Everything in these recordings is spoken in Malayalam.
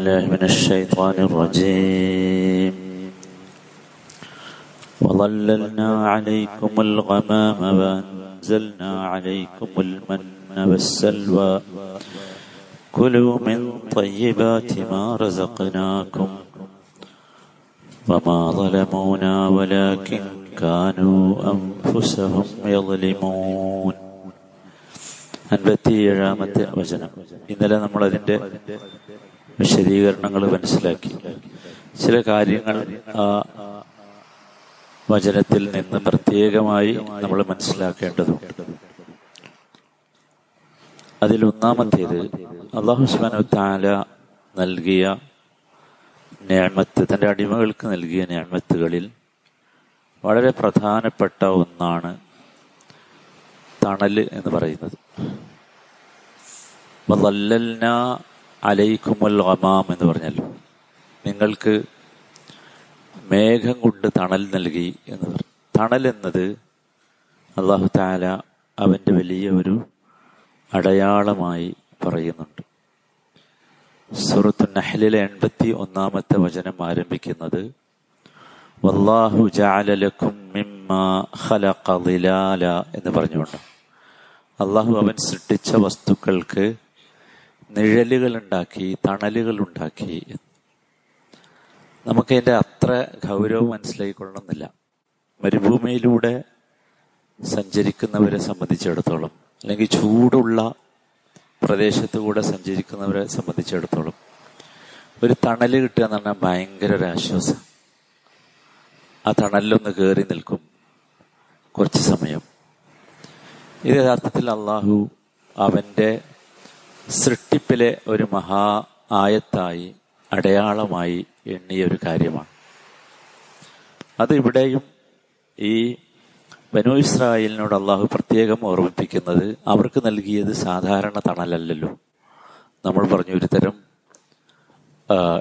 أعوذ بالله من الشيطان الرجيم وظللنا عليكم الغمام وأنزلنا عليكم المن والسلوى كلوا من طيبات ما رزقناكم وما ظلمونا ولكن كانوا أنفسهم يظلمون അൻപത്തിയേഴാമത്തെ വചനം ഇന്നലെ നമ്മൾ അതിന്റെ വിശദീകരണങ്ങൾ മനസ്സിലാക്കി. ചില കാര്യങ്ങൾ ആ വചനത്തിൽ നിന്ന് പ്രത്യേകമായി നമ്മൾ മനസ്സിലാക്കേണ്ടതുണ്ട്. അതിൽ ഒന്നാമത്തേത് അള്ളാഹു സുബാനു താല നൽകിയ ഞാമത്ത് തന്റെ അടിമകൾക്ക് നൽകിയ ഞാമത്തുകളിൽ വളരെ പ്രധാനപ്പെട്ട ഒന്നാണ് തണൽ എന്ന് പറയുന്നത്. അലൈക്കുമുൽ ഗമാം എന്ന് പറഞ്ഞല്ലോ നിങ്ങൾക്ക് മേഘം കൊണ്ട് തണൽ നൽകി എന്ന് പറഞ്ഞു. തണൽ എന്നത് അള്ളാഹു താല അവന്റെ വലിയ ഒരു അടയാളമായി പറയുന്നുണ്ട്. സുറത്തു നഹലിലെ എൺപത്തി ഒന്നാമത്തെ വചനം ആരംഭിക്കുന്നത് വല്ലാഹു ജാലലക്കും മിമ്മ ഖലഖ എന്ന് പറഞ്ഞുകൊണ്ട്. അള്ളാഹു അവൻ സൃഷ്ടിച്ച വസ്തുക്കൾക്ക് ഉണ്ടാക്കി നമുക്ക് അതിന്റെ അത്ര ഗൗരവം മനസ്സിലാക്കിക്കൊള്ളണമെന്നില്ല മരുഭൂമിയിലൂടെ സഞ്ചരിക്കുന്നവരെ സംബന്ധിച്ചിടത്തോളം അല്ലെങ്കിൽ ചൂടുള്ള പ്രദേശത്തു കൂടെ സഞ്ചരിക്കുന്നവരെ സംബന്ധിച്ചിടത്തോളം ഒരു തണൽ കിട്ടുക എന്ന് പറഞ്ഞാൽ ഭയങ്കര ഒരു ആശ്വാസം. ആ തണലിലൊന്ന് കയറി നിൽക്കും കുറച്ച് സമയം. ഇത് യഥാർത്ഥത്തിൽ അള്ളാഹു അവന്റെ സൃഷ്ടിപ്പിലെ ഒരു മഹാ ആയത്തായി അടയാളമായി എണ്ണിയ ഒരു കാര്യമാണ്. അത് ഇവിടെയും ഈ ബനു ഇസ്രായേലിനോട് അള്ളാഹു പ്രത്യേകം ഓർമ്മിപ്പിക്കുന്നത് അവർക്ക് നൽകിയത് സാധാരണ തണലല്ലല്ലോ. നമ്മൾ പറഞ്ഞു ഒരു തരം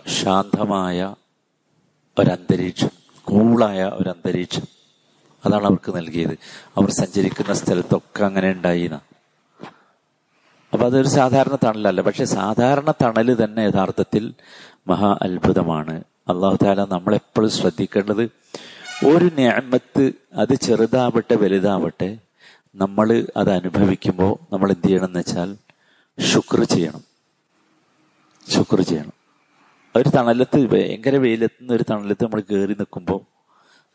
ശാന്തമായ ഒരന്തരീക്ഷം കൂളായ ഒരന്തരീക്ഷം. അതാണ് അവർക്ക് നൽകിയത്. അവർ സഞ്ചരിക്കുന്ന സ്ഥലത്തൊക്കെ അങ്ങനെ ഉണ്ടായിന്ന. അപ്പൊ അതൊരു സാധാരണ തണലല്ല. പക്ഷെ സാധാരണ തണൽ തന്നെ യഥാർത്ഥത്തിൽ മഹാ അത്ഭുതമാണ്. അള്ളാഹു താല നമ്മളെപ്പോഴും ശ്രദ്ധിക്കേണ്ടത് ഒരു ഞാമത്ത് അത് ചെറുതാവട്ടെ വലുതാവട്ടെ നമ്മൾ അത് അനുഭവിക്കുമ്പോൾ നമ്മൾ എന്ത് ചെയ്യണം എന്ന് വെച്ചാൽ ശുക്ർ ചെയ്യണം. ശുക്ർ ചെയ്യണം. ഒരു തണലത്ത് ഭയങ്കര വെയിലെത്തുന്ന ഒരു തണലത്ത് നമ്മൾ കയറി നിൽക്കുമ്പോൾ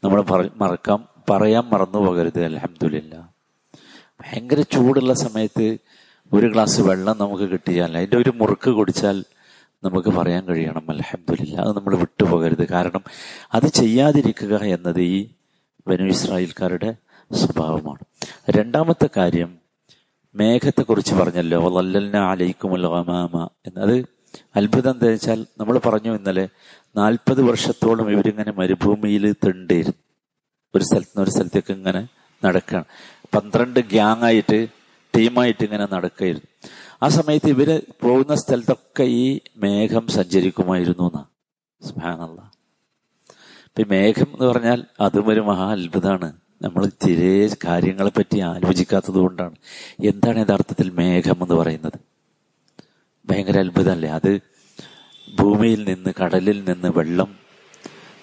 നമ്മൾ മറക്കാം. പറയാൻ മറന്നു പോകരുത്. അലഹമില്ല ഭയങ്കര ചൂടുള്ള സമയത്ത് ഒരു ഗ്ലാസ് വെള്ളം നമുക്ക് കിട്ടിയാൽ അതിന്റെ ഒരു മുറുക്ക് കുടിച്ചാൽ നമുക്ക് പറയാൻ കഴിയണം അലഹമില്ല അത് നമ്മൾ വിട്ടുപോകരുത്. കാരണം അത് ചെയ്യാതിരിക്കുക എന്നത് ഈ ബനു ഇസ്രായേൽക്കാരുടെ സ്വഭാവമാണ്. രണ്ടാമത്തെ കാര്യം മേഘത്തെക്കുറിച്ച് പറഞ്ഞല്ലോ വല്ലല്ല അലൈക്കുമുൽ ഗമാമ എന്നത് അത്ഭുതം എന്താ വെച്ചാൽ നമ്മൾ പറഞ്ഞു ഇന്നലെ നാൽപ്പത് വർഷത്തോളം ഇവരിങ്ങനെ മരുഭൂമിയിൽ തെണ്ടേരുന്നു. ഒരു സ്ഥലത്ത് നിന്ന് ഒരു സ്ഥലത്തേക്ക് ഇങ്ങനെ നടക്കുകയാണ്. പന്ത്രണ്ട് ഗ്യാങ് ആയിട്ട് ടീമായിട്ട് ഇങ്ങനെ നടക്കുകയായിരുന്നു ആ സമയത്ത് ഇവർ പോകുന്ന സ്ഥലത്തൊക്കെ ഈ മേഘം സഞ്ചരിക്കുമായിരുന്നു എന്നാ. സുഹാനല്ല ഇപ്പൊ മേഘം എന്ന് പറഞ്ഞാൽ അതും ഒരു മഹാ അത്ഭുതമാണ് നമ്മൾ തിരെ കാര്യങ്ങളെ പറ്റി ആലോചിക്കാത്തത് കൊണ്ടാണ്. എന്താണ് യഥാർത്ഥത്തിൽ മേഘം എന്ന് പറയുന്നത്? ഭയങ്കര അത്ഭുതമല്ലേ? അത് ഭൂമിയിൽ നിന്ന് കടലിൽ നിന്ന് വെള്ളം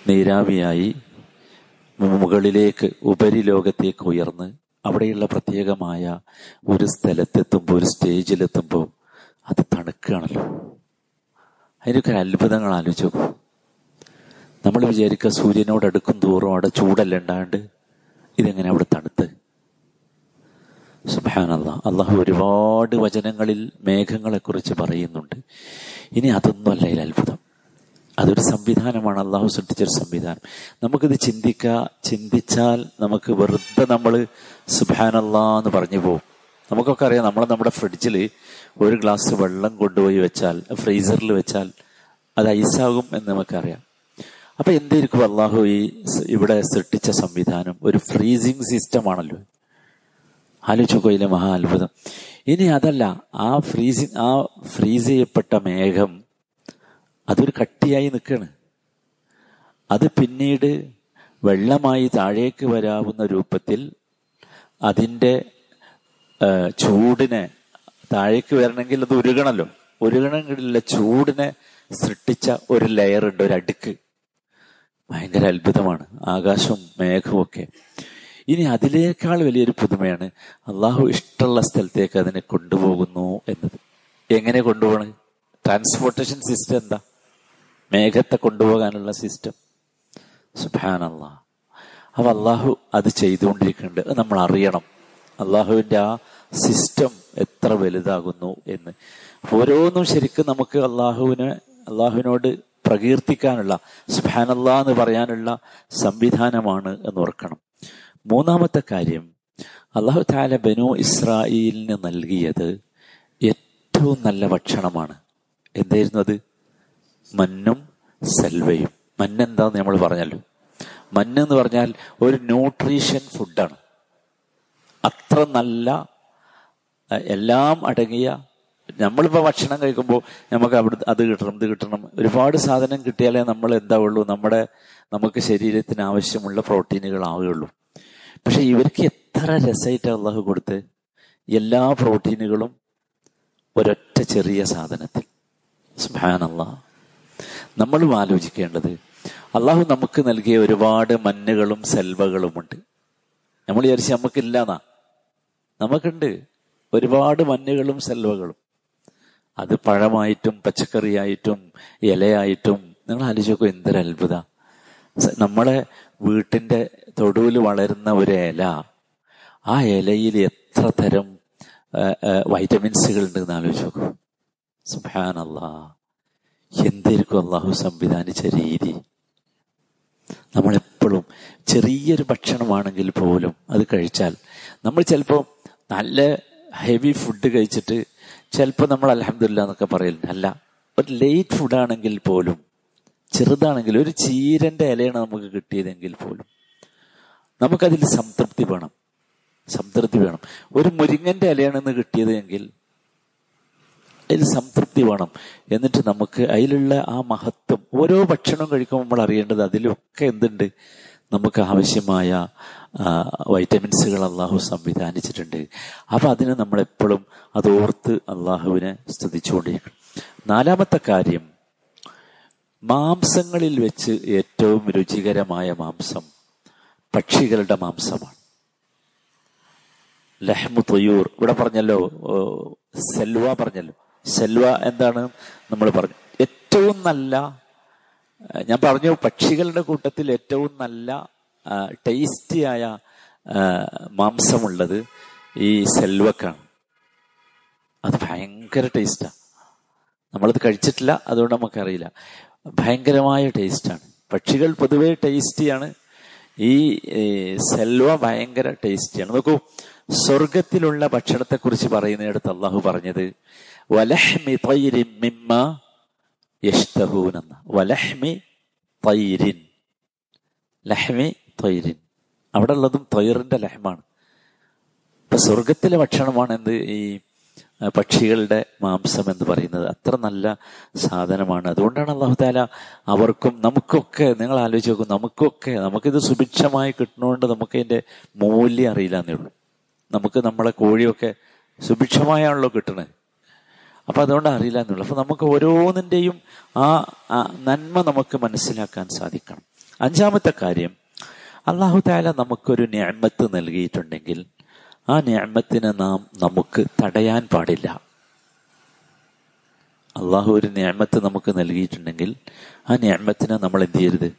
നീരാവിയായി മുകളിലേക്ക് ഉപരിലോകത്തേക്ക് ഉയർന്ന് അവിടെയുള്ള പ്രത്യേകമായ ഒരു സ്ഥലത്തെത്തുമ്പോൾ ഒരു സ്റ്റേജിലെത്തുമ്പോൾ അത് തണുക്കുകയാണല്ലോ അതിനൊക്കെ അത്ഭുതങ്ങൾ ആലോചിച്ചു നമ്മൾ വിചാരിക്കുക സൂര്യനോട് അടുക്കും തോറും അവിടെ ചൂടല്ല ഉണ്ടാണ്ട് ഇതെങ്ങനെ അവിടെ തണുത്ത്? സുബാനല്ല അള്ളാഹു ഒരുപാട് വചനങ്ങളിൽ മേഘങ്ങളെക്കുറിച്ച് പറയുന്നുണ്ട്. ഇനി അതൊന്നുമല്ല ഇതിൽ അത്ഭുതം. അതൊരു സംവിധാനമാണ്. അള്ളാഹു സൃഷ്ടിച്ചൊരു സംവിധാനം. നമുക്കിത് ചിന്തിക്ക ചിന്തിച്ചാൽ നമുക്ക് വെറുതെ നമ്മൾ സുബാനല്ലാ എന്ന് പറഞ്ഞു പോകും. നമുക്കൊക്കെ അറിയാം നമ്മൾ നമ്മുടെ ഫ്രിഡ്ജിൽ ഒരു ഗ്ലാസ് വെള്ളം കൊണ്ടുപോയി വെച്ചാൽ ഫ്രീസറിൽ വെച്ചാൽ അത് ഐസാകും എന്ന് നമുക്കറിയാം. അപ്പൊ എന്തായിരിക്കും അള്ളാഹു ഈ ഇവിടെ സൃഷ്ടിച്ച സംവിധാനം? ഒരു ഫ്രീസിങ് സിസ്റ്റം ആണല്ലോ ആലോചിക്കോയിലെ മഹാ അത്ഭുതം. ഇനി അതല്ല ആ ഫ്രീസിങ് ആ ഫ്രീസ് ചെയ്യപ്പെട്ട മേഘം അതൊരു കട്ടിയായി നിൽക്കുകയാണ് അത് പിന്നീട് വെള്ളമായി താഴേക്ക് വരാവുന്ന രൂപത്തിൽ അതിന്റെ ചൂടിനെ താഴേക്ക് വരണമെങ്കിൽ അത് ഉരുകണല്ലോ. ഉരുകണമെങ്കിലുള്ള ചൂടിനെ സൃഷ്ടിച്ച ഒരു ലെയർ ഉണ്ട് ഒരു അടുക്ക്. ഭയങ്കര അത്ഭുതമാണ്. ആകാശവും മേഘവും ഒക്കെ. ഇനി അതിലേക്കാൾ വലിയൊരു പുതുമയാണ് അള്ളാഹു ഇഷ്ടമുള്ള സ്ഥലത്തേക്ക് അതിനെ കൊണ്ടുപോകുന്നു എന്നത്. എങ്ങനെ കൊണ്ടുപോകണം? ട്രാൻസ്പോർട്ടേഷൻ സിസ്റ്റം എന്താ? മേഘത്തെ കൊണ്ടുപോകാനുള്ള സിസ്റ്റം സുഭാനല്ല അപ്പൊ അള്ളാഹു അത് ചെയ്തുകൊണ്ടിരിക്കുന്നുണ്ട്. നമ്മൾ അറിയണം. അള്ളാഹുവിന്റെ ആ സിസ്റ്റം എത്ര വലുതാകുന്നു എന്ന്. ഓരോന്നും ശരിക്കും നമുക്ക് അള്ളാഹുവിനെ അള്ളാഹുവിനോട് പ്രകീർത്തിക്കാനുള്ള സുബാനല്ലാ എന്ന് പറയാനുള്ള സംവിധാനമാണ് എന്ന് ഓർക്കണം. മൂന്നാമത്തെ കാര്യം അള്ളാഹു താല ബനു ഇസ്രായേലിന് നൽകിയത് ഏറ്റവും നല്ല ഭക്ഷണമാണ്. എന്തായിരുന്നു അത്? മന്നും സെൽവയും. മന്നെന്താന്ന് നമ്മൾ പറഞ്ഞല്ലോ. മഞ്ഞ എന്ന് പറഞ്ഞാൽ ഒരു ന്യൂട്രീഷൻ ഫുഡാണ്. അത്ര നല്ല എല്ലാം അടങ്ങിയ നമ്മളിപ്പോൾ ഭക്ഷണം കഴിക്കുമ്പോൾ നമുക്ക് അവിടെ അത് കിട്ടണം ഇത് കിട്ടണം. ഒരുപാട് സാധനം കിട്ടിയാലേ നമ്മൾ എന്താവുള്ളൂ? നമ്മുടെ നമുക്ക് ശരീരത്തിന് ആവശ്യമുള്ള പ്രോട്ടീനുകൾ ആവുകയുള്ളൂ പക്ഷെ ഇവർക്ക് എത്ര രസമായിട്ട് അള്ളാഹു കൊടുത്ത് എല്ലാ പ്രോട്ടീനുകളും ഒരൊറ്റ ചെറിയ സാധനത്തിൽ. സുഭാനല്ല നമ്മളും ആലോചിക്കേണ്ടത് അള്ളാഹു നമുക്ക് നൽകിയ ഒരുപാട് മഞ്ഞുകളും സെൽവകളുമുണ്ട്. നമ്മൾ വിചാരിച്ച് നമുക്കില്ലാന്നാ. നമുക്കുണ്ട് ഒരുപാട് മഞ്ഞുകളും സെൽവകളും. അത് പഴമായിട്ടും പച്ചക്കറിയായിട്ടും ഇലയായിട്ടും നിങ്ങൾ ആലോചിച്ചോക്കോ എന്തൊരു അത്ഭുത. നമ്മളെ വീട്ടിന്റെ തൊടുവിൽ വളരുന്ന ഒരു ഇല ആ ഇലയിൽ എത്ര തരം വൈറ്റമിൻസുകൾ ഉണ്ട് എന്ന് ആലോചിച്ച് നോക്കും സുബാൻ അല്ലാ എന്തായിരിക്കും അള്ളാഹു സംവിധാനിച്ച രീതി? നമ്മളെപ്പോഴും ചെറിയൊരു ഭക്ഷണമാണെങ്കിൽ പോലും അത് കഴിച്ചാൽ നമ്മൾ ചിലപ്പോൾ നല്ല ഹെവി ഫുഡ് കഴിച്ചിട്ട് ചിലപ്പോൾ നമ്മൾ അലഹമില്ല എന്നൊക്കെ പറയില്ല അല്ല ഒരു ലേറ്റ് ഫുഡാണെങ്കിൽ പോലും ചെറുതാണെങ്കിൽ ഒരു ചീരന്റെ ഇലയാണ് നമുക്ക് കിട്ടിയതെങ്കിൽ പോലും നമുക്കതിൽ സംതൃപ്തി വേണം. സംതൃപ്തി വേണം. ഒരു മുരിങ്ങന്റെ ഇലയാണെന്ന് കിട്ടിയത് എങ്കിൽ അതിൽ സംതൃപ്തി വേണം. എന്നിട്ട് നമുക്ക് അതിലുള്ള ആ മഹത്വം ഓരോ ഭക്ഷണം കഴിക്കുമ്പോൾ നമ്മൾ അറിയേണ്ടത് അതിലൊക്കെ എന്തുണ്ട്? നമുക്ക് ആവശ്യമായ വൈറ്റമിൻസുകൾ അള്ളാഹു സംവിധാനിച്ചിട്ടുണ്ട്. അപ്പൊ അതിനെ നമ്മൾ എപ്പോഴും അത് ഓർത്ത് അള്ളാഹുവിനെ സ്തുതിച്ചുകൊണ്ടിരിക്കണം. നാലാമത്തെ കാര്യം മാംസങ്ങളിൽ വെച്ച് ഏറ്റവും രുചികരമായ മാംസം പക്ഷികളുടെ മാംസമാണ്. ലഹ്മു തൊയ്യൂർ ഇവിടെ പറഞ്ഞല്ലോ സെൽവ പറഞ്ഞല്ലോ. സെൽവ എന്താണ് നമ്മൾ പറഞ്ഞു. ഏറ്റവും നല്ല ഞാൻ പറഞ്ഞു പക്ഷികളുടെ കൂട്ടത്തിൽ ഏറ്റവും നല്ല ടേസ്റ്റിയായ മാംസമുള്ളത് ഈ സെൽവക്കാണ്. അത് ഭയങ്കര ടേസ്റ്റാണ് നമ്മളത് കഴിച്ചിട്ടില്ല അതുകൊണ്ട് നമുക്കറിയില്ല. ഭയങ്കരമായ ടേസ്റ്റാണ്. പക്ഷികൾ പൊതുവേ ടേസ്റ്റിയാണ്. ഈ സെൽവ ഭയങ്കര ടേസ്റ്റിയാണ്. നോക്കൂ സ്വർഗത്തിലുള്ള ഭക്ഷണത്തെ കുറിച്ച് പറയുന്നിടത്ത് അള്ളാഹു പറഞ്ഞത് വലഹ്മി തൈരിൻ മിമ്മ യഷ്തഹൂൻ എന്ന വലഹ്മി തൈരിൻ. ലഹ്മി തൈരിൻ. അവിടെ ഉള്ളതും തൈറിന്റെ ലഹ്മാണ്. ഇപ്പൊ സ്വർഗത്തിലെ ഭക്ഷണമാണ് എന്ത് ഈ പക്ഷികളുടെ മാംസം എന്ന് പറയുന്നത് അത്ര നല്ല സാധനമാണ്. അതുകൊണ്ടാണ് അള്ളാഹു താല അവർക്കും നമുക്കൊക്കെ നിങ്ങൾ ആലോചിച്ച് നോക്കും നമുക്കൊക്കെ നമുക്കിത് സുഭിക്ഷമായി കിട്ടുന്നതുകൊണ്ട് നമുക്ക് അതിന്റെ മൂല്യം അറിയില്ല എന്നേ ഉള്ളൂ. നമുക്ക് നമ്മളെ കോഴിയൊക്കെ സുഭിക്ഷമായാണല്ലോ കിട്ടണേ. അപ്പൊ അതുകൊണ്ട് അറിയില്ല എന്നുള്ളു അപ്പൊ നമുക്ക് ഓരോന്നിന്റെയും ആ നന്മ നമുക്ക് മനസ്സിലാക്കാൻ സാധിക്കണം. അഞ്ചാമത്തെ കാര്യം അള്ളാഹു താല നമുക്കൊരു ഞാമത്ത് നൽകിയിട്ടുണ്ടെങ്കിൽ ആ ഞാമത്തിനെ നാം നമുക്ക് തടയാൻ പാടില്ല. അള്ളാഹു ഒരു ഞാമത്ത് നമുക്ക് നൽകിയിട്ടുണ്ടെങ്കിൽ ആ ഞാമത്തിനെ നമ്മൾ എന്ത് ചെയ്യരുത്?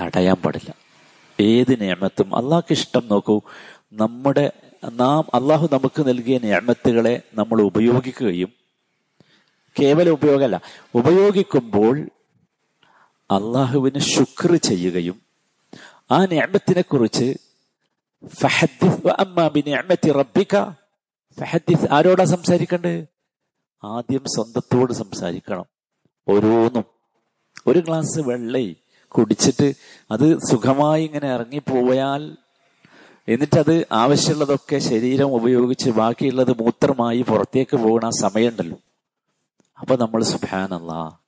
തടയാൻ പാടില്ല. ഏത് ഞാമത്തും അള്ളാഹ്ക്ക് ഇഷ്ടം നോക്കൂ. നമ്മുടെ നാം അള്ളാഹു നമുക്ക് നൽകിയ ഞാമത്തുകളെ നമ്മൾ ഉപയോഗിക്കുകയും കേവല ഉപയോഗമല്ല ഉപയോഗിക്കുമ്പോൾ അള്ളാഹുവിന് ശുക്ർ ചെയ്യുകയും ആ ഞാമത്തിനെ കുറിച്ച് ആരോടാ സംസാരിക്കണ്ടേ? ആദ്യം സ്വന്തത്തോട് സംസാരിക്കണം. ഓരോന്നും. ഒരു ഗ്ലാസ് വെള്ളയി കുടിച്ചിട്ട് അത് സുഖമായി ഇങ്ങനെ ഇറങ്ങിപ്പോയാൽ എന്നിട്ടത് ആവശ്യമുള്ളതൊക്കെ ശരീരം ഉപയോഗിച്ച് ബാക്കിയുള്ളത് മൂത്രമായി പുറത്തേക്ക് ആ സമയമുണ്ടല്ലോ. അപ്പൊ നമ്മൾ സുഭാനല്ല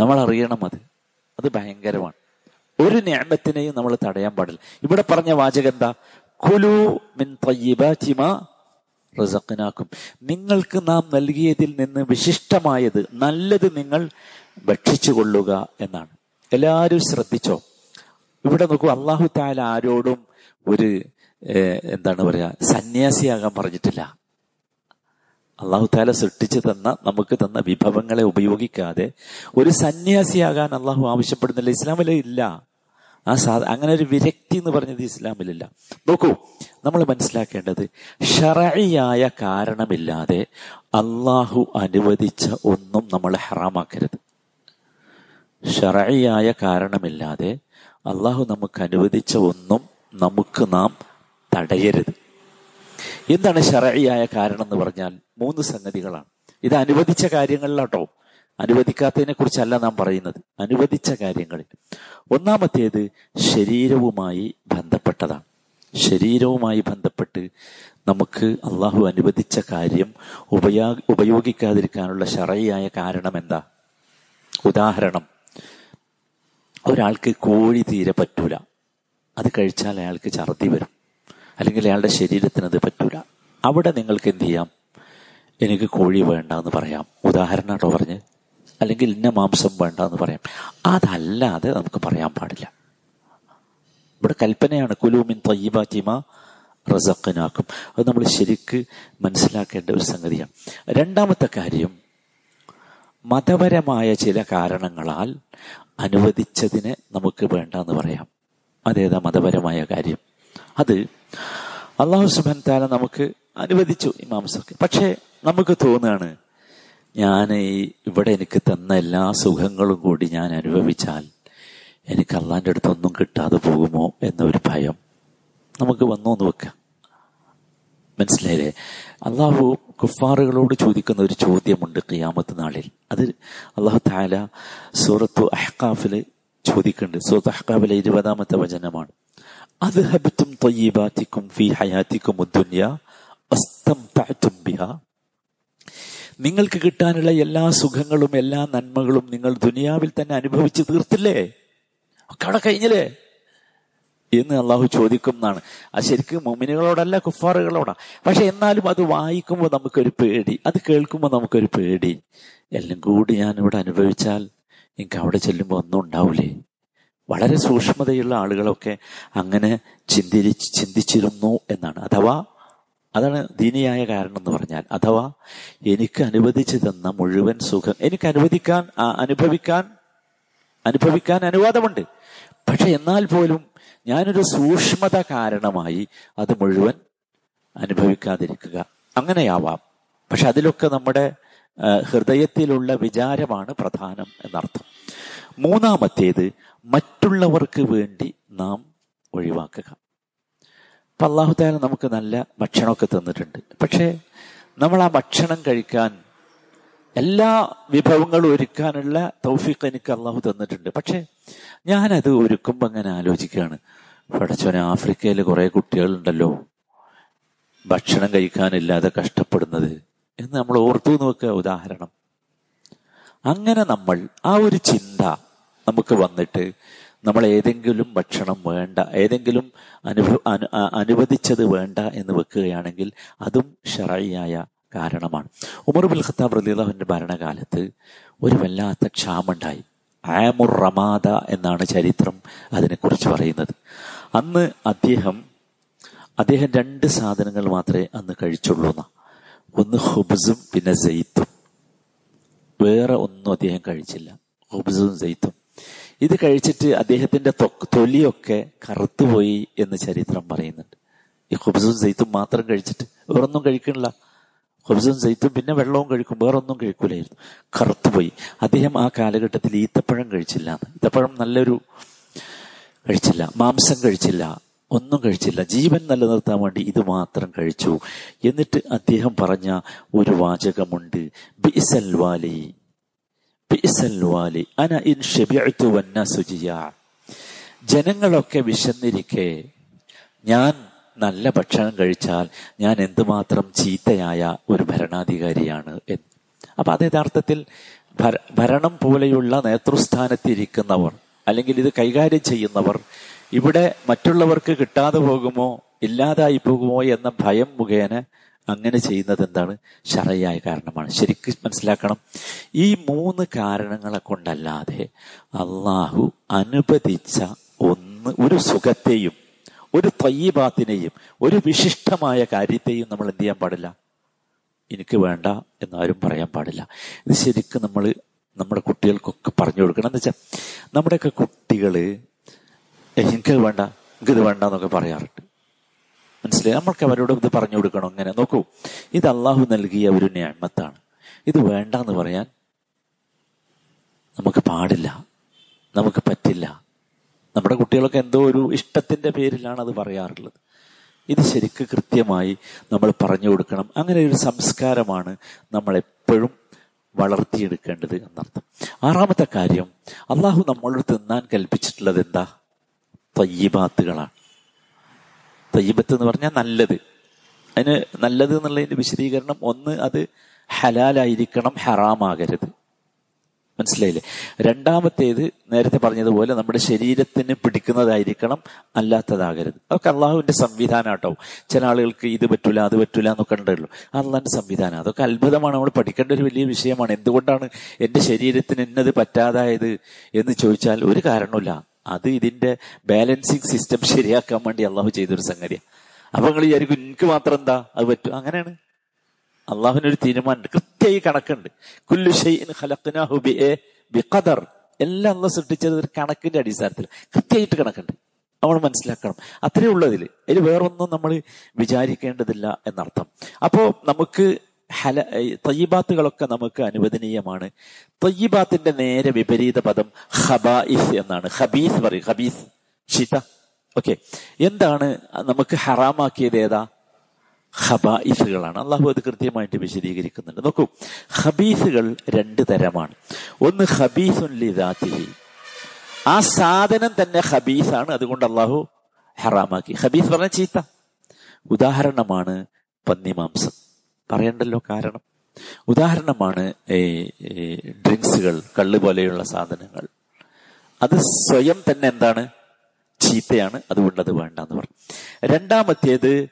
നമ്മൾ അറിയണം അത്. അത് ഭയങ്കരമാണ്. ഒരു ഞാമത്തിനെയും നമ്മൾ തടയാൻ പാടില്ല. ഇവിടെ പറഞ്ഞ വാചകം എന്താ? കുലു മിൻ തയ്യബാറ്റിമ റസഖനാക്കും നിങ്ങൾക്ക് നാം നൽകിയതിൽ നിന്ന് വിശിഷ്ടമായത് നല്ലത് നിങ്ങൾ ഭക്ഷിച്ചു കൊള്ളുക എന്നാണ്. എല്ലാവരും ശ്രദ്ധിച്ചോ? ഇവിടെ നോക്കൂ അള്ളാഹു താല ആരോടും ഒരു എന്താണ് പറയാ സന്യാസിയാകാൻ പറഞ്ഞിട്ടില്ല. അള്ളാഹു താല സൃഷ്ടിച്ചു തന്ന നമുക്ക് തന്ന വിഭവങ്ങളെ ഉപയോഗിക്കാതെ ഒരു സന്യാസിയാകാൻ അള്ളാഹു ആവശ്യപ്പെടുന്നില്ല. ഇസ്ലാമിലെ ഇല്ല. ആ സാ അങ്ങനെ ഒരു വിരക്തി എന്ന് പറഞ്ഞത് ഇസ്ലാമിലില്ല. നോക്കൂ നമ്മൾ മനസ്സിലാക്കേണ്ടത് ഷറയായ കാരണമില്ലാതെ അള്ളാഹു അനുവദിച്ച ഒന്നും നമ്മൾ ഹറാമാക്കരുത്. ഷറയായ കാരണമില്ലാതെ അള്ളാഹു നമുക്ക് അനുവദിച്ച ഒന്നും നമുക്ക് നാം തടയരുത്. എന്താണ് ശറയായ കാരണം എന്ന് പറഞ്ഞാൽ മൂന്ന് സംഗതികളാണ്. ഇത് അനുവദിച്ച കാര്യങ്ങളിലാട്ടോ. അനുവദിക്കാത്തതിനെ കുറിച്ചല്ല നാം പറയുന്നത്. അനുവദിച്ച കാര്യങ്ങളിൽ. ഒന്നാമത്തേത് ശരീരവുമായി ബന്ധപ്പെട്ടതാണ്. ശരീരവുമായി ബന്ധപ്പെട്ട് നമുക്ക് അള്ളാഹു അനുവദിച്ച കാര്യം ഉപയോ ഉപയോഗിക്കാതിരിക്കാനുള്ള ശറയായ കാരണം എന്താ ഉദാഹരണം. ഒരാൾക്ക് കോഴി തീരെ പറ്റൂല. അത് കഴിച്ചാൽ അയാൾക്ക് ഛർദി വരും. അല്ലെങ്കിൽ അയാളുടെ ശരീരത്തിന് അത് പറ്റൂല. അവിടെ നിങ്ങൾക്ക് എന്ത് ചെയ്യാം? എനിക്ക് കോഴി വേണ്ട എന്ന് പറയാം. ഉദാഹരണമായിട്ടോ പറഞ്ഞ്. അല്ലെങ്കിൽ ഇന്ന മാംസം വേണ്ട എന്ന് പറയാം. അതല്ലാതെ നമുക്ക് പറയാൻ പാടില്ല. ഇവിടെ കൽപ്പനയാണ് കുലൂമിൻ തയ്യബാറ്റിമ റസഖനാക്കും. അത് നമ്മൾ ശരിക്ക് മനസ്സിലാക്കേണ്ട ഒരു സംഗതിയാണ്. രണ്ടാമത്തെ കാര്യം മതപരമായ ചില കാരണങ്ങളാൽ അനുവദിച്ചതിനെ നമുക്ക് വേണ്ട എന്ന് പറയാം. അതേതാ മതപരമായ കാര്യം? അത് അള്ളാഹു സുബൻ താല നമുക്ക് അനുവദിച്ചു ഈ മാംസമൊക്കെ പക്ഷേ നമുക്ക് തോന്നുകയാണ് ഞാൻ ഇവിടെ എനിക്ക് തന്ന എല്ലാ സുഖങ്ങളും കൂടി ഞാൻ അനുഭവിച്ചാൽ എനിക്ക് അള്ളാന്റെ അടുത്തൊന്നും കിട്ടാതെ പോകുമോ എന്നൊരു ഭയം നമുക്ക് വന്നു എന്ന് വെക്കാം. മനസ്സിലായില്ലേ? അള്ളാഹു കുഫാറുകളോട് ചോദിക്കുന്ന ഒരു ചോദ്യമുണ്ട് ഖിയാമത്ത് നാളിൽ. അത് അള്ളാഹു താല സൂറത്തു അഹ്കാഫിൽ ചോദിക്കുന്നുണ്ട്. സൂറത്ത് അഹ്കാഫിലെ ഇരുപതാമത്തെ വചനമാണ്. അത് ഹബിത്തും തൊയ്യബാത്തിക്കും ഫി ഹയാത്തിക്കും ഉദ്ദുന്യ അസ്തം ബിഹ നിങ്ങൾക്ക് കിട്ടാനുള്ള എല്ലാ സുഖങ്ങളും എല്ലാ നന്മകളും നിങ്ങൾ ദുനിയാവിൽ തന്നെ അനുഭവിച്ചു തീർത്തില്ലേ? ഒക്കെ അവിടെ കഴിഞ്ഞില്ലേ? എന്ന് അള്ളാഹു ചോദിക്കും എന്നാണ് അത് ശരിക്കും മൊമിനുകളോടല്ല കുഫാറുകളോടാ. പക്ഷെ എന്നാലും അത് വായിക്കുമ്പോൾ നമുക്കൊരു പേടി അത് കേൾക്കുമ്പോൾ നമുക്കൊരു പേടി. എല്ലാം കൂടി ഞാൻ ഇവിടെ അനുഭവിച്ചാൽ എനിക്ക് അവിടെ ചെല്ലുമ്പോൾ ഒന്നും ഉണ്ടാവില്ലേ വളരെ സൂക്ഷ്മതയുള്ള ആളുകളൊക്കെ അങ്ങനെ ചിന്തി ചിന്തിച്ചിരുന്നു എന്നാണ്. അഥവാ അതാണ് ദീനിയായ കാരണം എന്ന് പറഞ്ഞാൽ. അഥവാ എനിക്ക് അനുവദിച്ചു തന്ന മുഴുവൻ സുഖം എനിക്ക് അനുവദിക്കാൻ അനുഭവിക്കാൻ അനുഭവിക്കാൻ അനുവാദമുണ്ട്. പക്ഷെ എന്നാൽ പോലും ഞാനൊരു സൂക്ഷ്മത കാരണമായി അത് മുഴുവൻ അനുഭവിക്കാതിരിക്കുക അങ്ങനെയാവാം. പക്ഷെ അതിലൊക്കെ നമ്മുടെ ഹൃദയത്തിലുള്ള വിചാരമാണ് പ്രധാനം എന്നർത്ഥം. മൂന്നാമത്തേത് മറ്റുള്ളവർക്ക് വേണ്ടി നാം ഒഴിവാക്കുക. അപ്പൊ അള്ളാഹുദാല നമുക്ക് നല്ല ഭക്ഷണമൊക്കെ തന്നിട്ടുണ്ട്. പക്ഷേ നമ്മൾ ആ ഭക്ഷണം കഴിക്കാൻ എല്ലാ വിഭവങ്ങളും ഒരുക്കാനുള്ള തൗഫീഖ് എനിക്ക് അള്ളാഹു തന്നിട്ടുണ്ട്. പക്ഷേ ഞാനത് ഒരുക്കുമ്പോൾ അങ്ങനെ ആലോചിക്കുകയാണ്. പടച്ചോനെ ആഫ്രിക്കയിൽ കുറെ കുട്ടികളുണ്ടല്ലോ. ഭക്ഷണം കഴിക്കാനില്ലാതെ കഷ്ടപ്പെടുന്നത് എന്ന് നമ്മൾ ഓർത്തു നോക്കുക. ഉദാഹരണം. അങ്ങനെ നമ്മൾ ആ ഒരു ചിന്ത നമുക്ക് വന്നിട്ട് നമ്മൾ ഏതെങ്കിലും ഭക്ഷണം വേണ്ട ഏതെങ്കിലും അനുഭവ അനുവദിച്ചത് വേണ്ട എന്ന് വെക്കുകയാണെങ്കിൽ അതും ഷറായിയായ കാരണമാണ്. ഉമർ ബുൽ ഖത്താബ് റലിള്ളാഹുവിന്റെ ഭരണകാലത്ത് ഒരു വല്ലാത്ത ക്ഷാമുണ്ടായി ആമുർ റമാദ എന്നാണ് ചരിത്രം അതിനെക്കുറിച്ച് പറയുന്നത്. അന്ന് അദ്ദേഹം അദ്ദേഹം രണ്ട് സാധനങ്ങൾ മാത്രമേ അന്ന് കഴിച്ചുള്ളൂ ഒന്ന് ഹുബ്സും പിന്നെ സെയ്ത്തും. വേറെ ഒന്നും അദ്ദേഹം കഴിച്ചില്ല. ഹുബ്സും ജെയ്ത്തും ഇത് കഴിച്ചിട്ട് അദ്ദേഹത്തിന്റെ തൊലിയൊക്കെ കറുത്തുപോയി എന്ന് ചരിത്രം പറയുന്നുണ്ട്. ഈ ഹുബ്സും സെയ്ത്തും മാത്രം കഴിച്ചിട്ട് വേറൊന്നും കഴിക്കണില്ല. ഹുബ്സും സെയ്ത്തും പിന്നെ വെള്ളവും കഴിക്കും വേറൊന്നും കഴിക്കൂലായിരുന്നു. കറുത്തുപോയി. അദ്ദേഹം ആ കാലഘട്ടത്തിൽ ഈത്തപ്പഴം കഴിച്ചില്ല. ഈത്തപ്പഴം നല്ലൊരു കഴിച്ചില്ല. മാംസം കഴിച്ചില്ല. ഒന്നും കഴിച്ചില്ല. ജീവൻ നിലനിർത്താൻ വേണ്ടി ഇത് മാത്രം കഴിച്ചു. എന്നിട്ട് അദ്ദേഹം പറഞ്ഞ ഒരു വാചകമുണ്ട്. ബിസൽ വാലി വാലി അന ഇൻ വന്നാസു ജിയാ. ജനങ്ങളൊക്കെ വിശന്നിരിക്കെ ഞാൻ നല്ല ഭക്ഷണം കഴിച്ചാൽ ഞാൻ എന്തുമാത്രം ചീത്തയായ ഒരു ഭരണാധികാരിയാണ് എന്ന്. അപ്പൊ അത് യഥാർത്ഥത്തിൽ ഭരണം പോലെയുള്ള നേതൃസ്ഥാനത്തിരിക്കുന്നവർ അല്ലെങ്കിൽ ഇത് കൈകാര്യം ചെയ്യുന്നവർ ഇവിടെ മറ്റുള്ളവർക്ക് കിട്ടാതെ പോകുമോ ഇല്ലാതായി പോകുമോ എന്ന ഭയം മുഖേന അങ്ങനെ ചെയ്യുന്നത് എന്താണ്? ശറയായ കാരണമാണ്. ശരിക്കും മനസ്സിലാക്കണം. ഈ മൂന്ന് കാരണങ്ങളെ കൊണ്ടല്ലാതെ അള്ളാഹു അനുവദിച്ച ഒന്ന് ഒരു സുഖത്തെയും ഒരു തയ്യബാത്തിനെയും ഒരു വിശിഷ്ടമായ കാര്യത്തെയും നമ്മൾ എന്ത് ചെയ്യാൻ പാടില്ല? എനിക്ക് വേണ്ട എന്നാരും പറയാൻ പാടില്ല. ഇത് ശരിക്കും നമ്മൾ നമ്മുടെ കുട്ടികൾക്കൊക്കെ പറഞ്ഞു കൊടുക്കണം. എന്ന് വെച്ചാൽ നമ്മുടെയൊക്കെ കുട്ടികൾ എനിക്കത് വേണ്ട എനിക്കിത് വേണ്ട എന്നൊക്കെ പറയാറുണ്ട്. മനസ്സിലായി? നമ്മൾക്ക് അവരോട് ഇത് പറഞ്ഞു കൊടുക്കണം അങ്ങനെ നോക്കൂ ഇത് അള്ളാഹു നൽകിയ ഒരു ഞാമത്താണ് ഇത് വേണ്ട എന്ന് പറയാൻ നമുക്ക് പാടില്ല. നമുക്ക് പറ്റില്ല. നമ്മുടെ കുട്ടികളൊക്കെ എന്തോ ഒരു ഇഷ്ടത്തിന്റെ പേരിലാണ് അത് പറയാറുള്ളത്. ഇത് ശരിക്ക് കൃത്യമായി നമ്മൾ പറഞ്ഞു കൊടുക്കണം. അങ്ങനെ ഒരു സംസ്കാരമാണ് നമ്മൾ എപ്പോഴും വളർത്തിയെടുക്കേണ്ടത് എന്നർത്ഥം. ആറാമത്തെ കാര്യം അള്ളാഹു നമ്മളോട് തിന്നാൻ കൽപ്പിച്ചിട്ടുള്ളത് എന്താ? തയ്യബാത്തുകളാണ്. തയ്യബത്ത് എന്ന് പറഞ്ഞാൽ നല്ലത്. അതിന് നല്ലത് എന്നുള്ളതിന്റെ വിശദീകരണം ഒന്ന് അത് ഹലാലായിരിക്കണം ഹറാമാകരുത്. മനസ്സിലായില്ലേ? രണ്ടാമത്തേത് നേരത്തെ പറഞ്ഞതുപോലെ നമ്മുടെ ശരീരത്തിന് പിടിക്കുന്നതായിരിക്കണം അല്ലാത്തതാകരുത്. അതൊക്കെ അള്ളാഹുവിന്റെ സംവിധാനം കേട്ടോ. ചില ആളുകൾക്ക് ഇത് പറ്റൂല അത് പറ്റൂല എന്നൊക്കെ ഉണ്ടല്ലോ അള്ളാന്റെ സംവിധാനം. അതൊക്കെ അത്ഭുതമാണ്. നമ്മൾ പഠിക്കേണ്ട ഒരു വലിയ വിഷയമാണ്. എന്തുകൊണ്ടാണ് എന്റെ ശരീരത്തിന് ഇന്നത് പറ്റാതായത് എന്ന് ചോദിച്ചാൽ ഒരു കാരണമില്ല അത് ഇതിന്റെ ബാലൻസിങ് സിസ്റ്റം ശരിയാക്കാൻ വേണ്ടി അള്ളാഹു ചെയ്തൊരു സംഗതിയാണ് അപ്പൊ നിങ്ങൾ വിചാരിക്കും എനിക്ക് മാത്രം എന്താ? അത് പറ്റും. അങ്ങനെയാണ്. അള്ളാഹുവിനൊരു തീരുമാനമുണ്ട്. കൃത്യമായി കണക്കുണ്ട്. കുല്ലു ബിഖദർ. എല്ലാം അള്ള സൃഷ്ടിച്ചത് ഒരു കണക്കിന്റെ അടിസ്ഥാനത്തിൽ കൃത്യമായിട്ട് കണക്കുണ്ട്. നമ്മൾ മനസ്സിലാക്കണം. അത്രേ ഉള്ളതിൽ അതിൽ വേറൊന്നും നമ്മൾ വിചാരിക്കേണ്ടതില്ല എന്നർത്ഥം. അപ്പോ നമുക്ക് ഹല തയ്യബാത്തുകളൊക്കെ നമുക്ക് അനുവദനീയമാണ്. തയ്യബാത്തിന്റെ നേരെ വിപരീത പദം ഹബായിസ് എന്നാണ്. ഹബീസ് പറയും. ഹബീസ് ഷിത. ഓക്കെ. എന്താണ് നമുക്ക് ഹറാമാക്കിയത് ഏതാ? ഹബായിസുകളാണ് അള്ളാഹു അത് കൃത്യമായിട്ട് വിശദീകരിക്കുന്നുണ്ട്. നോക്കൂ. ഹബീസുകൾ രണ്ട് തരമാണ്. ഒന്ന് ഹബീസുൻ ലിദാത്തിഹി ആ സാധനം തന്നെ ഹബീസാണ് അതുകൊണ്ട് അള്ളാഹു ഹറാമാക്കി. ഹബീസ് പറഞ്ഞ ചീത്ത. ഉദാഹരണമാണ് പന്നിമാംസം. പറയണ്ടല്ലോ കാരണം. ഉദാഹരണമാണ് ഡ്രിങ്ക്സുകൾ കള്ള് പോലെയുള്ള സാധനങ്ങൾ. അത് സ്വയം തന്നെ എന്താണ്? ചീത്തയാണ് അതുകൊണ്ട് അത് വേണ്ട എന്ന് പറഞ്ഞു. രണ്ടാമത്തേത്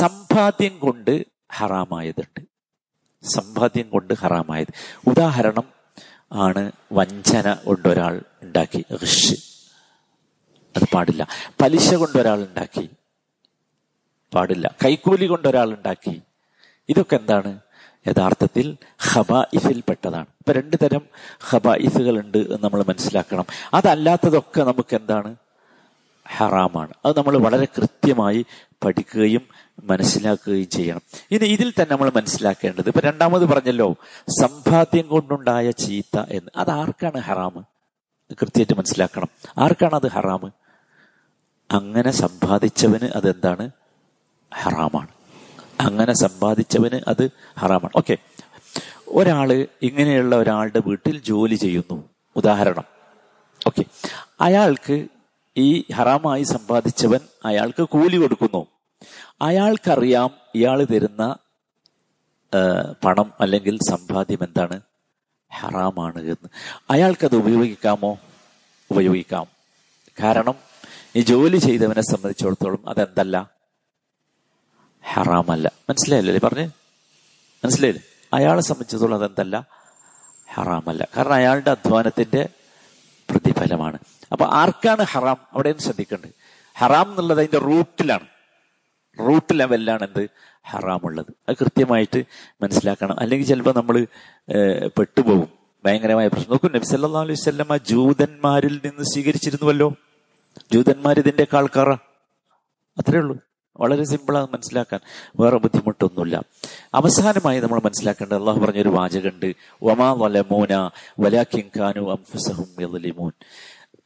സമ്പാദ്യം കൊണ്ട് ഹറാമായതുണ്ട്. സമ്പാദ്യം കൊണ്ട് ഹറാമായത്. ഉദാഹരണം ആണ് വഞ്ചന കൊണ്ട് ഒരാൾ ഉണ്ടാക്കി ഋഷ്. അത് പാടില്ല. പലിശ കൊണ്ട് ഒരാൾ ഉണ്ടാക്കി പാടില്ല. കൈക്കൂലി കൊണ്ട് ഒരാൾ ഉണ്ടാക്കി ഇതൊക്കെ എന്താണ്? യഥാർത്ഥത്തിൽ ഹബായിസിൽ പെട്ടതാണ്. ഇപ്പൊ രണ്ടു തരം ഹബായിസുകൾ ഉണ്ട് എന്ന് നമ്മൾ മനസ്സിലാക്കണം. അതല്ലാത്തതൊക്കെ നമുക്ക് എന്താണ്? ഹറാമാണ്. അത് നമ്മൾ വളരെ കൃത്യമായി പഠിക്കുകയും മനസ്സിലാക്കുകയും ചെയ്യണം. ഇനി ഇതിൽ തന്നെ നമ്മൾ മനസ്സിലാക്കേണ്ടത് ഇപ്പൊ രണ്ടാമത് പറഞ്ഞല്ലോ സമ്പാദ്യം കൊണ്ടുണ്ടായ ചീത്ത എന്ന്. അത് ആർക്കാണ് ഹറാമ്? കൃത്യമായിട്ട് മനസ്സിലാക്കണം. ആർക്കാണ് അത് ഹറാമ്? അങ്ങനെ സമ്പാദിച്ചവന് അതെന്താണ്? ഹറാമാണ്. അങ്ങനെ സമ്പാദിച്ചവന് അത് ഹറാമാണ്. ഓക്കെ. ഒരാൾ ഇങ്ങനെയുള്ള ഒരാളുടെ വീട്ടിൽ ജോലി ചെയ്യുന്നു. ഉദാഹരണം. ഓക്കെ. അയാൾക്ക് ഈ ഹറാമായി സമ്പാദിച്ചവൻ അയാൾക്ക് കൂലി കൊടുക്കുന്നു. അയാൾക്കറിയാം ഇയാൾ തരുന്ന പണം അല്ലെങ്കിൽ സമ്പാദ്യം എന്താണ്? ഹറാമാണ് എന്ന്. അയാൾക്കത് ഉപയോഗിക്കാമോ? ഉപയോഗിക്കാം. കാരണം ഈ ജോലി ചെയ്തവനെ സംബന്ധിച്ചിടത്തോളം അതെന്തല്ല? ഹറാമല്ല. മനസ്സിലായില്ലേ പറഞ്ഞ്? മനസ്സിലായില്ലേ? അയാളെ സംബന്ധിച്ചിടത്തോളം അതെന്തല്ല? ഹറാമല്ല. കാരണം അയാളുടെ അധ്വാനത്തിന്റെ പ്രതിഫലമാണ്. അപ്പൊ ആർക്കാണ് ഹറാം? അവിടെയും ശ്രദ്ധിക്കേണ്ടത് ഹറാം എന്നുള്ളത് അതിന്റെ റൂട്ടിലാണ്. റൂട്ട് ലെവലിലാണ് എന്ത്? ഹറാമുള്ളത്. അത് കൃത്യമായിട്ട് മനസ്സിലാക്കണം. അല്ലെങ്കിൽ ചിലപ്പോൾ നമ്മൾ പെട്ടുപോകും. ഭയങ്കരമായ പ്രശ്നം. നോക്കൂ നബി സല്ലാ അലൈഹി സ്വല്ലമ്മ ജൂതന്മാരിൽ നിന്ന് സ്വീകരിച്ചിരുന്നുവല്ലോ. ജൂതന്മാർ ഇതിന്റെ ആൾക്കാറാ അത്രേ ഉള്ളൂ. വളരെ സിമ്പിളാണ് മനസ്സിലാക്കാൻ വേറെ ബുദ്ധിമുട്ടൊന്നുമില്ല. അവസാനമായി നമ്മൾ മനസ്സിലാക്കേണ്ടത് അള്ളാഹു പറഞ്ഞൊരു വാചകണ്ട് വമാ വലമൂന അംഫുസഹും യലിമൂൻ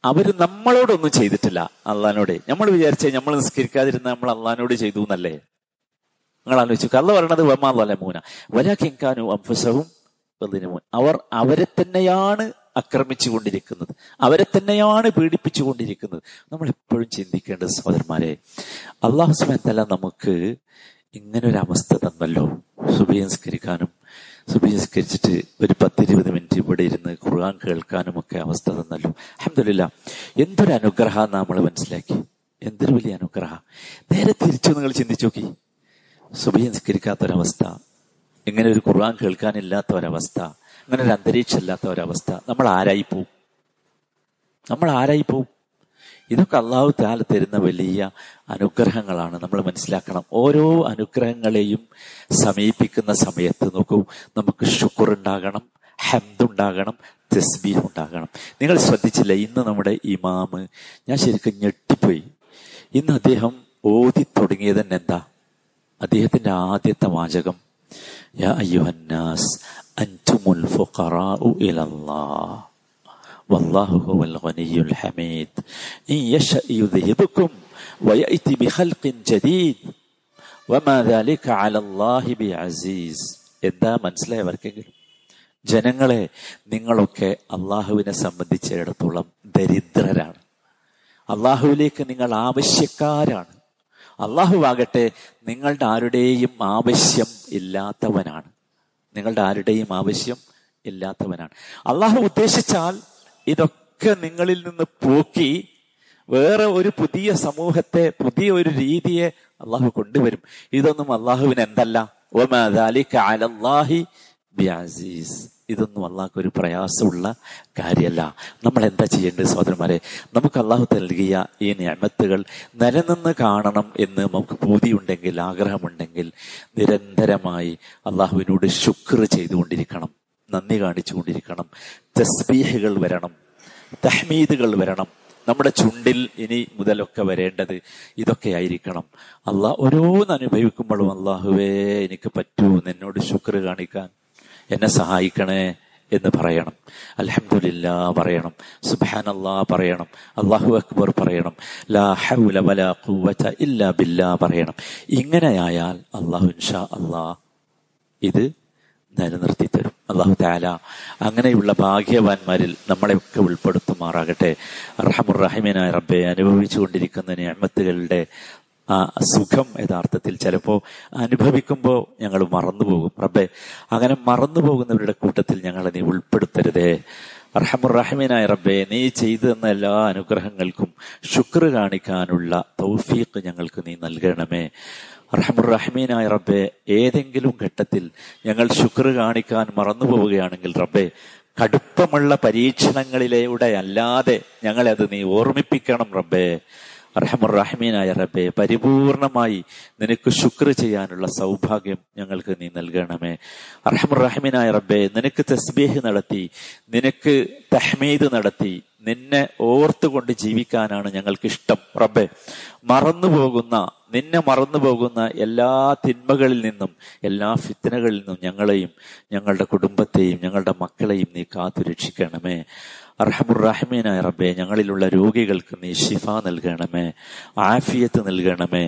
അവർ നമ്മളോടൊന്നും ചെയ്തിട്ടില്ല അള്ളഹാനോട്. നമ്മൾ വിചാരിച്ച നമ്മൾ നിസ്കരിക്കാതിരുന്ന നമ്മൾ അള്ളഹാനോട് ചെയ്തു എന്നല്ലേ? നിങ്ങൾ ആലോചിച്ചു കള്ള പറയണത് വമാ വലമൂന വലാക്കിങ്കാനു അംഫുസഹും യലിമൂൻ അവർ അവരെ തന്നെയാണ് ആക്രമിച്ചുകൊണ്ടിരിക്കുന്നത്. അവരെ തന്നെയാണ് പീഡിപ്പിച്ചുകൊണ്ടിരിക്കുന്നത്. നമ്മൾ എപ്പോഴും ചിന്തിക്കേണ്ടത് സഹോദരന്മാരെ അള്ളാഹു സുബാനല്ല നമുക്ക് ഇങ്ങനെ ഒരു അവസ്ഥ തന്നല്ലോ. സുബിയംസ്കരിക്കാനും സുബിയംസ്കരിച്ചിട്ട് ഒരു പത്തിരുപത് മിനിറ്റ് ഇവിടെ ഇരുന്ന് ഖുർആൻ കേൾക്കാനും ഒക്കെ അവസ്ഥ തന്നല്ലോ. അഹമ്മദില്ല എന്തൊരു അനുഗ്രഹ നമ്മൾ മനസ്സിലാക്കി? എന്തൊരു വലിയ അനുഗ്രഹ. നേരെ തിരിച്ചു നിങ്ങൾ ചിന്തിച്ചു നോക്കി. സുബഹി നിസ്കരിക്കാത്തൊരവസ്ഥ ഇങ്ങനെ ഒരു ഖുർആൻ കേൾക്കാനില്ലാത്ത ഒരവസ്ഥ അങ്ങനെ ഒരു അന്തരീക്ഷമില്ലാത്ത ഒരവസ്ഥ. നമ്മൾ ആരായി പോവും? നമ്മൾ ആരായി പോവും? ഇതൊക്കെ അള്ളാഹു താല തരുന്ന വലിയ അനുഗ്രഹങ്ങളാണ്. നമ്മൾ മനസ്സിലാക്കണം. ഓരോ അനുഗ്രഹങ്ങളെയും സമീപിക്കുന്ന സമയത്ത് നോക്കൂ. നമുക്ക് ഷുക്കുർ ഉണ്ടാകണം ഹംദ് ഉണ്ടാകണം തസ്ബീഹ് ഉണ്ടാകണം നിങ്ങൾ ശ്രദ്ധിച്ചില്ല? ഇന്ന് നമ്മുടെ ഇമാമ് ഞാൻ ശരിക്കും ഞെട്ടിപ്പോയി. ഇന്ന് അദ്ദേഹം ഓതി തുടങ്ങിയത് തന്നെ എന്താ? അദ്ദേഹത്തിന്റെ ആദ്യത്തെ വാചകം യാ അയ്യുഹന്നാസ് അൻതുമുൽ ഫുഖറാഉ ഇലല്ലാഹ് വല്ലാഹു ഹുവൽ ഗനിയുൽ ഹമീദ് ഇൻ യശഅ യുദ്ഹിബുക്കും വയഅതി ബിഖൽഖിൻ ജദീദ് വമാ ദാലിക അലല്ലാഹി ബിഅസീസ് എന്താ മനസ്സിലായി അവർക്കെങ്കിലും ജനങ്ങളെ നിങ്ങളൊക്കെ അള്ളാഹുവിനെ സംബന്ധിച്ചിടത്തോളം ദരിദ്രരാണ്. അള്ളാഹുവിലേക്ക് നിങ്ങൾ ആവശ്യക്കാരാണ്. അള്ളാഹു ആകട്ടെ നിങ്ങളുടെ ആരുടെയും ആവശ്യം ഇല്ലാത്തവനാണ്. നിങ്ങളുടെ ആരുടെയും ആവശ്യം ഇല്ലാത്തവനാണ്. അള്ളാഹു ഉദ്ദേശിച്ചാൽ ഇതൊക്കെ നിങ്ങളിൽ നിന്ന് പോക്കി വേറെ ഒരു പുതിയ സമൂഹത്തെ പുതിയ ഒരു രീതിയെ അള്ളാഹു കൊണ്ടുവരും. ഇതൊന്നും അള്ളാഹുവിന് എന്തല്ല? ബിഅസീസ് ഇതൊന്നും അള്ളാഹ്ക്ക് ഒരു പ്രയാസമുള്ള കാര്യമല്ല. നമ്മൾ എന്താ ചെയ്യേണ്ടത് സഹോദരന്മാരെ? നമുക്ക് അള്ളാഹു നൽകിയ ഈ ഞാമത്തുകൾ നിലനിന്ന് കാണണം എന്ന് നമുക്ക് ബോധിയുണ്ടെങ്കിൽ ആഗ്രഹമുണ്ടെങ്കിൽ നിരന്തരമായി അള്ളാഹുവിനോട് ശുക്ർ ചെയ്തുകൊണ്ടിരിക്കണം. നന്ദി കാണിച്ചു കൊണ്ടിരിക്കണം തസ്ബീഹുകൾ വരണം. തഹ്മീദുകൾ വരണം. നമ്മുടെ ചുണ്ടിൽ ഇനി മുതലൊക്കെ വരേണ്ടത് ഇതൊക്കെ ആയിരിക്കണം. അള്ളാഹ് ഓരോന്ന് അനുഭവിക്കുമ്പോഴും അള്ളാഹുവേ എനിക്ക് പറ്റൂ. എന്നോട് ശുക്ർ കാണിക്കാൻ എന്നെ സഹായിക്കണേ എന്ന് പറയണം. അലഹമുല്ല പറയണം. അള്ളാ പറയണം. അള്ളാഹു അക്ബർ പറയണം. ലാ ഹൗല ഇല്ലാ ബില്ലാ പറയണം. ഇങ്ങനെയായാൽ അള്ളാഹു ഇൻഷാ അള്ളാ ഇത് നിലനിർത്തി തരും അള്ളാഹു താല അങ്ങനെയുള്ള ഭാഗ്യവാന്മാരിൽ നമ്മളെയൊക്കെ ഉൾപ്പെടുത്തുമാറാകട്ടെ. റഹമുറഹിമനായ റബ്ബെ അനുഭവിച്ചുകൊണ്ടിരിക്കുന്ന ഞാമത്തുകളുടെ ആ സുഖം യഥാർത്ഥത്തിൽ ചിലപ്പോൾ അനുഭവിക്കുമ്പോൾ ഞങ്ങൾ മറന്നുപോകും. റബ്ബെ അങ്ങനെ മറന്നു പോകുന്നവരുടെ കൂട്ടത്തിൽ ഞങ്ങളെ നീ ഉൾപ്പെടുത്തരുതേ. റഹമുറഹിമനായ റബ്ബെ നീ ചെയ്തു തന്ന എല്ലാ അനുഗ്രഹങ്ങൾക്കും ശുക്ർ കാണിക്കാനുള്ള തൗഫീഖ് ഞങ്ങൾക്ക് നീ നൽകണമേ. റഹമുറഹമീനായ റബ്ബെ ഏതെങ്കിലും ഘട്ടത്തിൽ ഞങ്ങൾ ശുക്ർ കാണിക്കാൻ മറന്നു പോവുകയാണെങ്കിൽ റബ്ബെ കടുപ്പമുള്ള പരീക്ഷണങ്ങളിലൂടെ അല്ലാതെ ഞങ്ങളെ അത് നീ ഓർമ്മിപ്പിക്കണം റബ്ബെ. റഹമുറഹമീനായ റബ്ബെ പരിപൂർണമായി നിനക്ക് ശുക്ർ ചെയ്യാനുള്ള സൗഭാഗ്യം ഞങ്ങൾക്ക് നീ നൽകണമേ. റഹമുറഹമീനായ റബ്ബെ നിനക്ക് തസ്ബീഹ് നടത്തി നിനക്ക് തഹ്മീദ് നടത്തി നിന്നെ ഓർത്തുകൊണ്ട് ജീവിക്കാനാണ് ഞങ്ങൾക്ക് ഇഷ്ടം റബ്ബെ മറന്നുപോകുന്ന നിന്നെ മറന്നു പോകുന്ന എല്ലാ തിന്മകളിൽ നിന്നും എല്ലാ ഫിത്തനകളിൽ നിന്നും ഞങ്ങളെയും ഞങ്ങളുടെ കുടുംബത്തെയും ഞങ്ങളുടെ മക്കളെയും നീ കാത്തു രക്ഷിക്കണമേ അർഹമുറഹമീനായ റബ്ബെ ഞങ്ങളിലുള്ള രോഗികൾക്ക് നീ ഷിഫ നൽകണമേ ആഫിയത്ത് നൽകണമേ.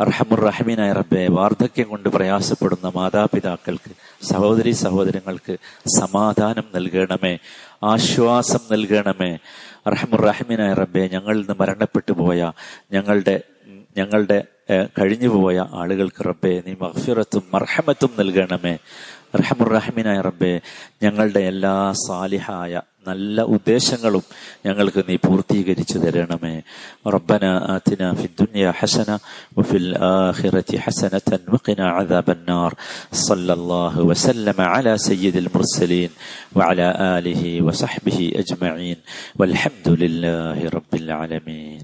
അർഹമുറഹമീനായ റബ്ബെ വാർദ്ധക്യം കൊണ്ട് പ്രയാസപ്പെടുന്ന മാതാപിതാക്കൾക്ക് സഹോദരി സഹോദരങ്ങൾക്ക് സമാധാനം നൽകണമേ ആശ്വാസം നൽകണമേ. അർഹമുറഹമീനായ റബ്ബെ ഞങ്ങളിൽ നിന്ന് മരണപ്പെട്ടു പോയ ഞങ്ങളുടെ ഞങ്ങളുടെ കഴിഞ്ഞുപോയ ആളുകൾക്ക് റബ്ബെ നീ മഹഫിറത്തും മർഹമത്തും നൽകണമേ. റഹമുറഹമിനായ റബ്ബെ ഞങ്ങളുടെ എല്ലാ സാലിഹായ നല്ല ഉദ്ദേശങ്ങളും ഞങ്ങൾക്ക് നീ പൂർത്തീകരിച്ചു തരണമേ. റബ്ബന അതിന ഫി ദുനിയ ഹസന വഫിൽ ആഖിറതി ഹസനതൻ വഖിന അദാബന്നാർ. സല്ലല്ലാഹു വസല്ലമ അലാ സയ്യിദിൽ മുർസലീൻ വഅലാ ആലിഹി വസഹ്ബിഹി അജ്മഈൻ. വൽഹംദുലില്ലാഹി റബ്ബിൽ ആലമീൻ.